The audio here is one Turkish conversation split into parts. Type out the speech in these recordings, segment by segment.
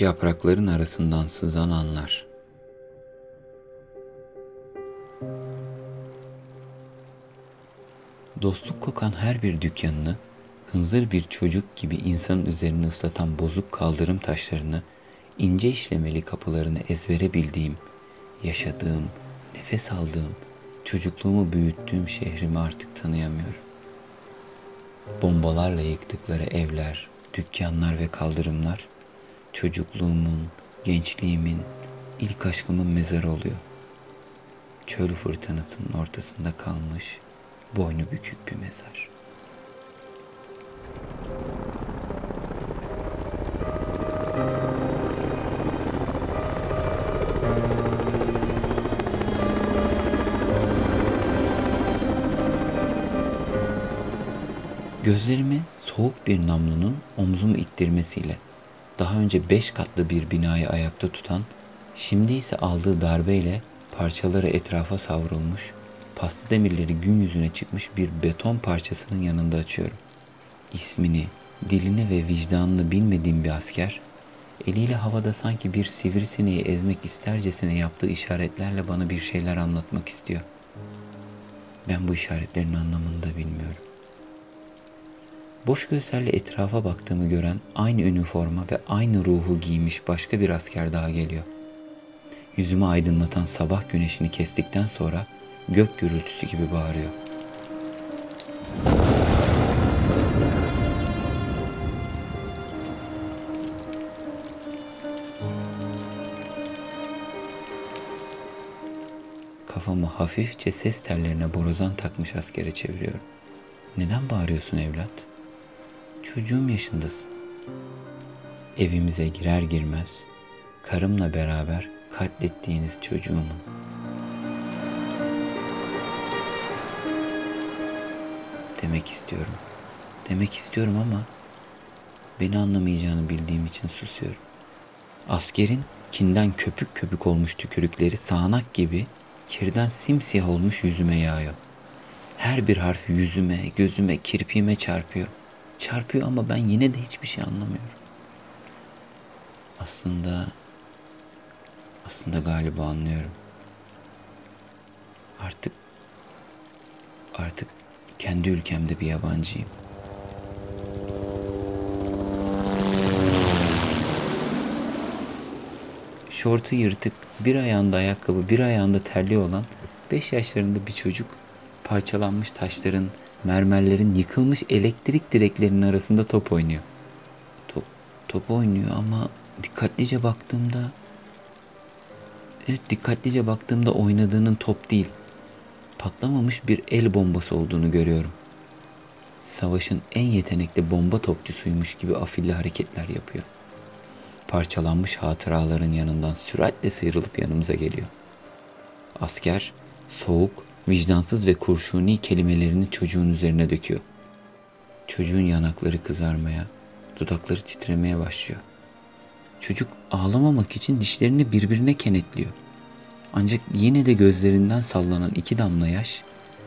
Yaprakların arasından sızan anlar. Dostluk kokan her bir dükkanını, hınzır bir çocuk gibi insanın üzerini ıslatan bozuk kaldırım taşlarını, ince işlemeli kapılarını ezbere bildiğim, yaşadığım, nefes aldığım, çocukluğumu büyüttüğüm şehrimi artık tanıyamıyorum. Bombalarla yıktıkları evler, dükkanlar ve kaldırımlar çocukluğumun, gençliğimin, ilk aşkımın mezarı oluyor. Çöl fırtınasının ortasında kalmış, boynu bükük bir mezar. Gözlerimi soğuk bir namlunun omzumu ittirmesiyle daha önce beş katlı bir binayı ayakta tutan, şimdi ise aldığı darbeyle parçaları etrafa savrulmuş, paslı demirleri gün yüzüne çıkmış bir beton parçasının yanında açıyorum. İsmini, dilini ve vicdanını bilmediğim bir asker, eliyle havada sanki bir sivrisineği ezmek istercesine yaptığı işaretlerle bana bir şeyler anlatmak istiyor. Ben bu işaretlerin anlamını da bilmiyorum. Boş gözlerle etrafa baktığımı gören aynı üniforma ve aynı ruhu giymiş başka bir asker daha geliyor. Yüzümü aydınlatan sabah güneşini kestikten sonra gök gürültüsü gibi bağırıyor. Kafamı hafifçe ses tellerine borazan takmış askere çeviriyorum. Neden bağırıyorsun evlat? Çocuğum yaşındasın. Evimize girer girmez karımla beraber katlettiğiniz çocuğumun. Demek istiyorum. Demek istiyorum ama beni anlamayacağını bildiğim için susuyorum. Askerin kinden köpük köpük olmuş tükürükleri sağanak gibi kirden simsiyah olmuş yüzüme yağıyor. Her bir harf yüzüme, gözüme, kirpiğime çarpıyor. Çarpıyor ama ben yine de hiçbir şey anlamıyorum. Aslında aslında galiba anlıyorum. Artık artık kendi ülkemde bir yabancıyım. Şortu yırtık, bir ayağında ayakkabı, bir ayağında terli olan 5 yaşlarında bir çocuk parçalanmış taşların, mermerlerin yıkılmış elektrik direklerinin arasında top oynuyor. Top, top oynuyor ama dikkatlice baktığımda evet dikkatlice baktığımda oynadığının top değil. Patlamamış bir el bombası olduğunu görüyorum. Savaşın en yetenekli bomba topçusuymuş gibi afilli hareketler yapıyor. Parçalanmış hatıraların yanından süratle sıyrılıp yanımıza geliyor. Asker soğuk vicdansız ve kurşuni kelimelerini çocuğun üzerine döküyor. Çocuğun yanakları kızarmaya, dudakları titremeye başlıyor. Çocuk ağlamamak için dişlerini birbirine kenetliyor. Ancak yine de gözlerinden sallanan iki damla yaş,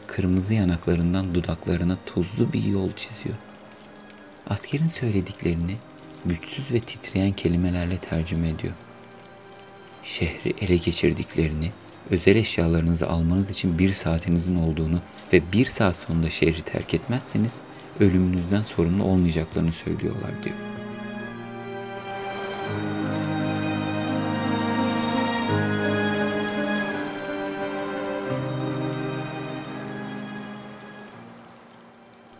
kırmızı yanaklarından dudaklarına tuzlu bir yol çiziyor. Askerin söylediklerini güçsüz ve titreyen kelimelerle tercüme ediyor. Şehri ele geçirdiklerini, özel eşyalarınızı almanız için bir saatinizin olduğunu ve bir saat sonunda şehri terk etmezseniz ölümünüzden sorumlu olmayacaklarını söylüyorlar diyor.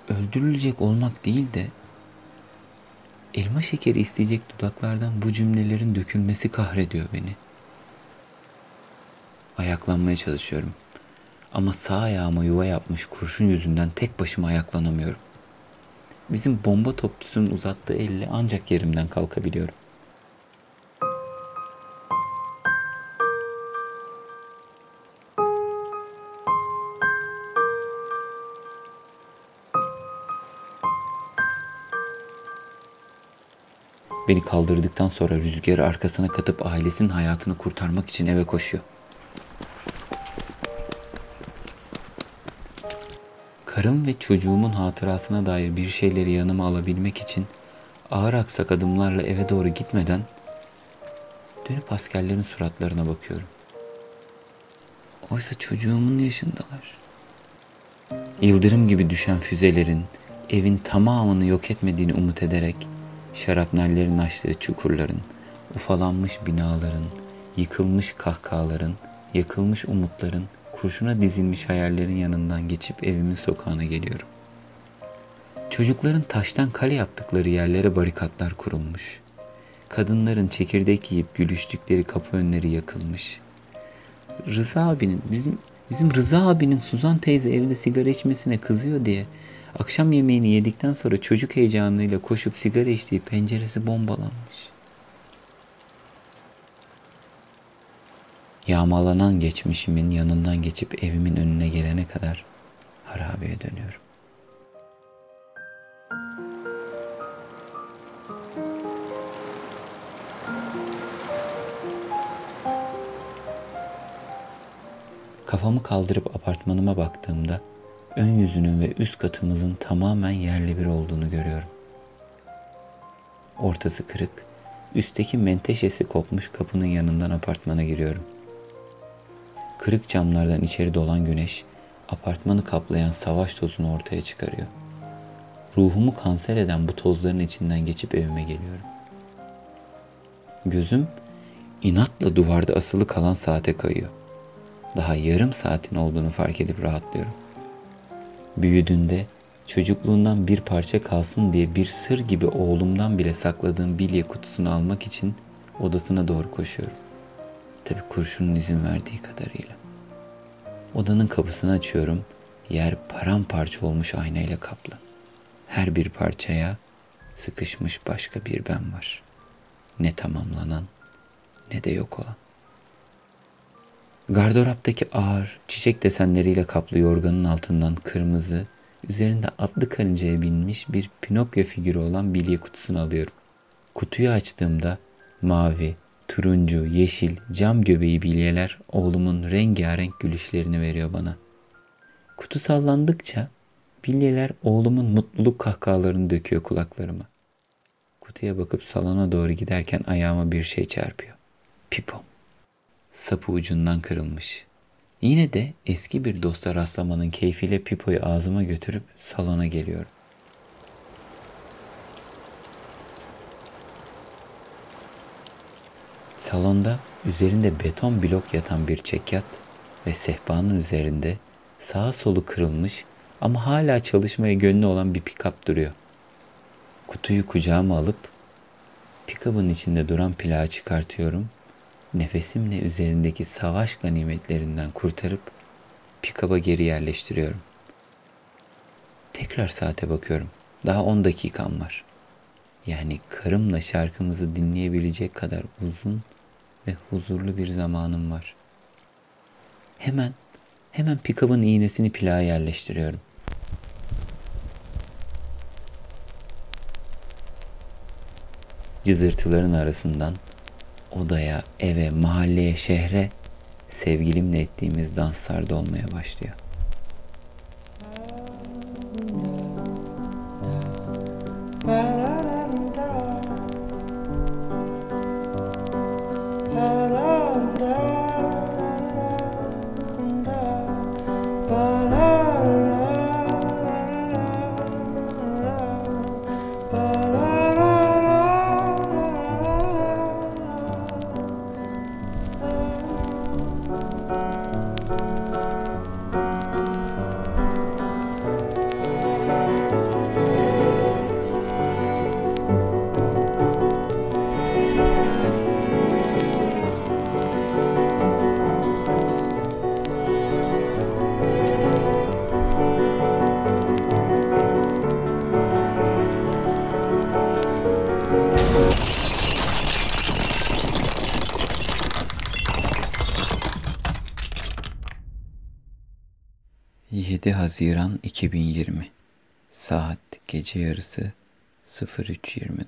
Öldürülecek olmak değil de elma şekeri isteyecek dudaklardan bu cümlelerin dökülmesi kahrediyor beni.'' Ayaklanmaya çalışıyorum. Ama sağ ayağıma yuva yapmış kurşun yüzünden tek başıma ayaklanamıyorum. Bizim bomba topçusunun uzattığı elle ancak yerimden kalkabiliyorum. Beni kaldırdıktan sonra rüzgarı arkasına katıp ailesinin hayatını kurtarmak için eve koşuyor. Karım ve çocuğumun hatırasına dair bir şeyleri yanıma alabilmek için ağır aksak adımlarla eve doğru gitmeden Dönüp askerlerin suratlarına bakıyorum. Oysa çocuğumun yaşındalar. Yıldırım gibi düşen füzelerin evin tamamını yok etmediğini umut ederek şarapnellerin açtığı çukurların, ufalanmış binaların, yıkılmış kahkahaların, yakılmış umutların, kurşuna dizilmiş hayallerin yanından geçip evimin sokağına geliyorum. Çocukların taştan kale yaptıkları yerlere barikatlar kurulmuş. Kadınların çekirdek yiyip gülüştükleri kapı önleri yakılmış. Rıza abinin, bizim bizim Rıza abinin Suzan teyze evde sigara içmesine kızıyor diye akşam yemeğini yedikten sonra çocuk heyecanıyla koşup sigara içtiği penceresi bombalanmış. Yağmalanan geçmişimin yanından geçip evimin önüne gelene kadar harabeye dönüyorum. Kafamı kaldırıp apartmanıma baktığımda ön yüzünün ve üst katımızın tamamen yerli bir olduğunu görüyorum. Ortası kırık, üstteki menteşesi kopmuş kapının yanından apartmana giriyorum. Kırık camlardan içeri dolan güneş apartmanı kaplayan savaş tozunu ortaya çıkarıyor. Ruhumu kanser eden bu tozların içinden geçip evime geliyorum. Gözüm inatla duvarda asılı kalan saate kayıyor. Daha yarım saatin olduğunu fark edip rahatlıyorum. Büyüdüğünde çocukluğundan bir parça kalsın diye bir sır gibi oğlumdan bile sakladığım bilye kutusunu almak için odasına doğru koşuyorum. Tabi kurşunun izin verdiği kadarıyla. Odanın kapısını açıyorum. Yer paramparça olmuş aynayla kaplı. Her bir parçaya sıkışmış başka bir ben var. Ne tamamlanan ne de yok olan. Gardıroptaki ağır, çiçek desenleriyle kaplı yorganın altından kırmızı, üzerinde atlı karıncaya binmiş bir Pinokyo figürü olan bilye kutusunu alıyorum. Kutuyu açtığımda mavi, turuncu, yeşil, cam göbeği bilyeler oğlumun rengarenk gülüşlerini veriyor bana. Kutu sallandıkça bilyeler oğlumun mutluluk kahkahalarını döküyor kulaklarıma. Kutuya bakıp salona doğru giderken ayağıma bir şey çarpıyor. Pipom. Sapı ucundan kırılmış. Yine de eski bir dosta rastlamanın keyfiyle pipoyu ağzıma götürüp salona geliyorum. Salonda üzerinde beton blok yatan bir çekyat ve sehpanın üzerinde sağa solu kırılmış ama hala çalışmaya gönlü olan bir pikap duruyor. Kutuyu kucağıma alıp pikabın içinde duran plağı çıkartıyorum. Nefesimle üzerindeki savaş ganimetlerinden kurtarıp pikaba geri yerleştiriyorum. Tekrar saate bakıyorum. Daha 10 dakikam var. Yani karımla şarkımızı dinleyebilecek kadar uzun ve huzurlu bir zamanım var. Hemen, hemen pikabın iğnesini plağa yerleştiriyorum. Cızırtıların arasından odaya, eve, mahalleye, şehre sevgilimle ettiğimiz danslar dolmaya başlıyor. ...7 Haziran 2020... ...saat gece yarısı 03.24